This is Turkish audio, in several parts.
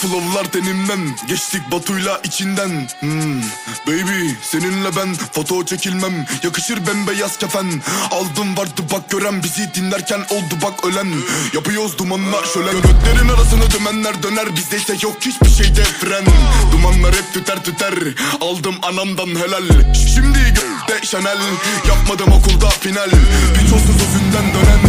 Flowlar tenimden Geçtik Batu'yla içinden. Hmm. Baby seninle ben Foto çekilmem Yakışır bembeyaz kefen. Aldım vardı bak gören Bizi dinlerken oldu bak ölen. Yapıyoruz dumanla şölen. Götlerin arasını dümenler döner Bizde ise yok hiçbir şeyde fren Dumanlar hep tüter tüter Aldım anamdan helal. Şimdi gökte Chanel Yapmadım okulda final. Piç olsun sözünden dönen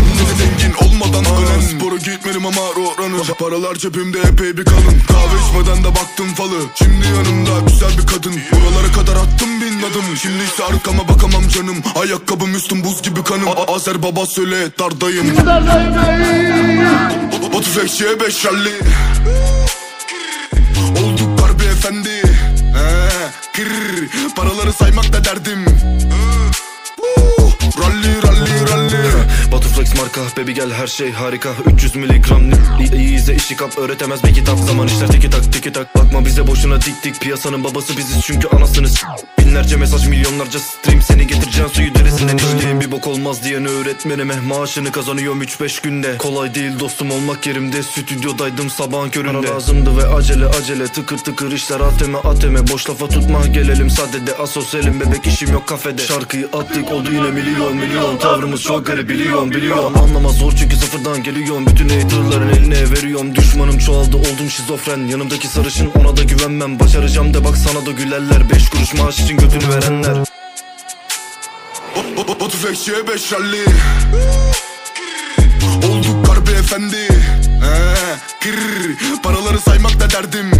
Paralar cebimde epey bir kalın. Kahve içmeden de baktım falı. Şimdi yanımda güzel bir kadın. Buralara kadar attım bin adım. Şimdi ise arkama bakamam canım. Ayakkabım üstüm buz gibi kanım. A- Azer baba söyle dardayım. Batu Fekşi'ye beş ralli Flex marka baby gel her şey harika. 300 miligram iyi izle işi kap öğretemez. Bir kitap Zaman işler tiki tak tiki tak. Bakma bize boşuna dik dik. Piyasanın babası biziz çünkü anasını s- Binlerce mesaj milyonlarca stream Seni getireceğin suyu derisinden içtiğim bir bok olmaz diyen öğretmenime Maaşını kazanıyorum 3-5 günde. Kolay değil dostum olmak yerimde. Stüdyodaydım sabahın köründe. Para lazımdı ve acele acele Tıkır tıkır işler. Ateme ateme Boş lafa tutma gelelim sadede. Asosyalim bebek işim yok kafede. Şarkıyı attık oldu yine milyon milyon. Tavrımız çok garip biliyorum biliyorum. Anlamaz zor çünkü sıfırdan geliyorum. Bütün haterların eline veriyorum. Düşmanım çoğaldı oldum şizofren. Yanımdaki sarışın ona da güvenmem. Başaracağım de bak sana da gülerler. Beş kuruş maaş için götünü verenler Ba- ba- Batu Fekşi'ye beş ralli Olduk Barbie efendi He, kır, Paraları saymak da derdim